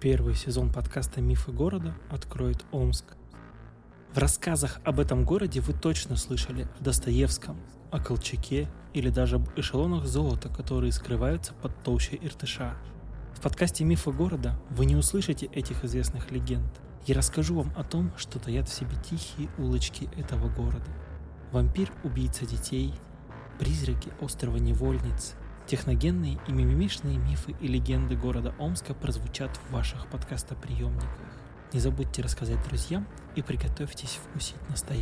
Первый сезон подкаста «Мифы города» откроет Омск. В рассказах об этом городе вы точно слышали о Достоевском, о Колчаке или даже об эшелонах золота, которые скрываются под толщей Иртыша. В подкасте «Мифы города» вы не услышите этих известных легенд. Я расскажу вам о том, что таят в себе тихие улочки этого города. Вампир – убийца детей, призраки острова Невольниц, Техногенные и мимимишные мифы и легенды города Омска прозвучат в ваших подкастоприемниках. Не забудьте рассказать друзьям и приготовьтесь вкусить настоящего чуда.